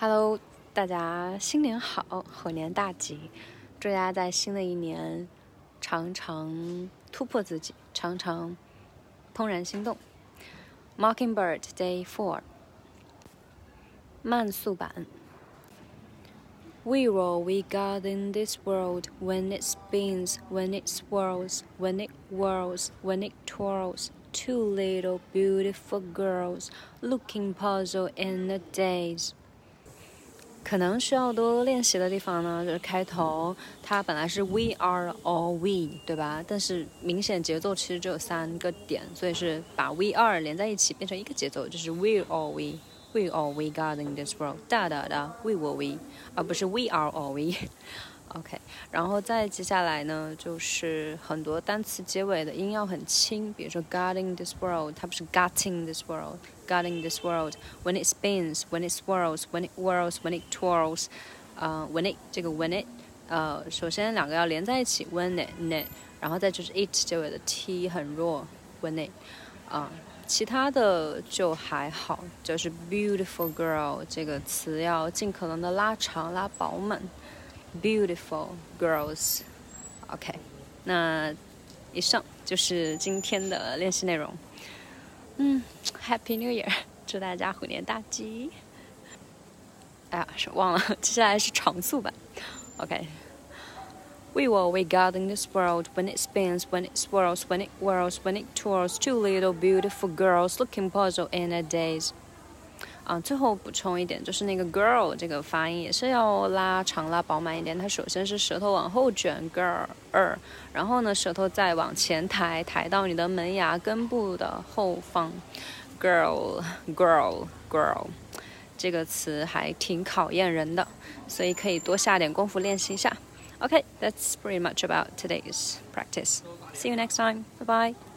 Hello，大家新年好，虎年大吉！祝大家在新的一年常常突破自己，常常怦然心动。Mockingbird Day Four，慢速版。We roll, we God in this world when it spins, when it swirls, when it whirls, when it twirls. Two little beautiful girls looking puzzled in a daze. 可能需要多练习的地方呢，就是开头，它本来是 we are all we，对吧？但是明显节奏其实只有三个点，所以是把 we are 连在一起变成一个节奏，就是 we or we，we or we got in this world，大大的，we were we，而不是 we are all we。OK，然后再接下来呢，就是很多单词结尾的音要很轻，比如说 God in this world，它不是 got in this world，God in this world，when it spins，when it swirls，when it whirls，when it twirls，呃，when it 这个 when it，呃，首先两个要连在一起，when it it，然后再就是 it 结尾的 t 很弱，when it，啊，其他的就还好，就是 beautiful girl 这个词要尽可能的拉长拉饱满。Beautiful girls, OK，那以上就是今天的练习内容。嗯，Happy New Year，祝大家虎年大吉。哎呀，是忘了，接下来是长速版。OK。We will regarding this world when it spins, when it swirls, when it whirls, when it twirls. Two little beautiful girls looking puzzled in a daze. 啊，最后补充一点，就是那个 girl 这个发音也是要拉长、拉饱满一点。它首先是舌头往后卷，girl，然后呢，舌头再往前抬，抬到你的门牙根部的后方，girl，girl，girl。这个词还挺考验人的，所以可以多下点功夫练习一下。OK，that's pretty much about today's practice. See you next time. Bye bye.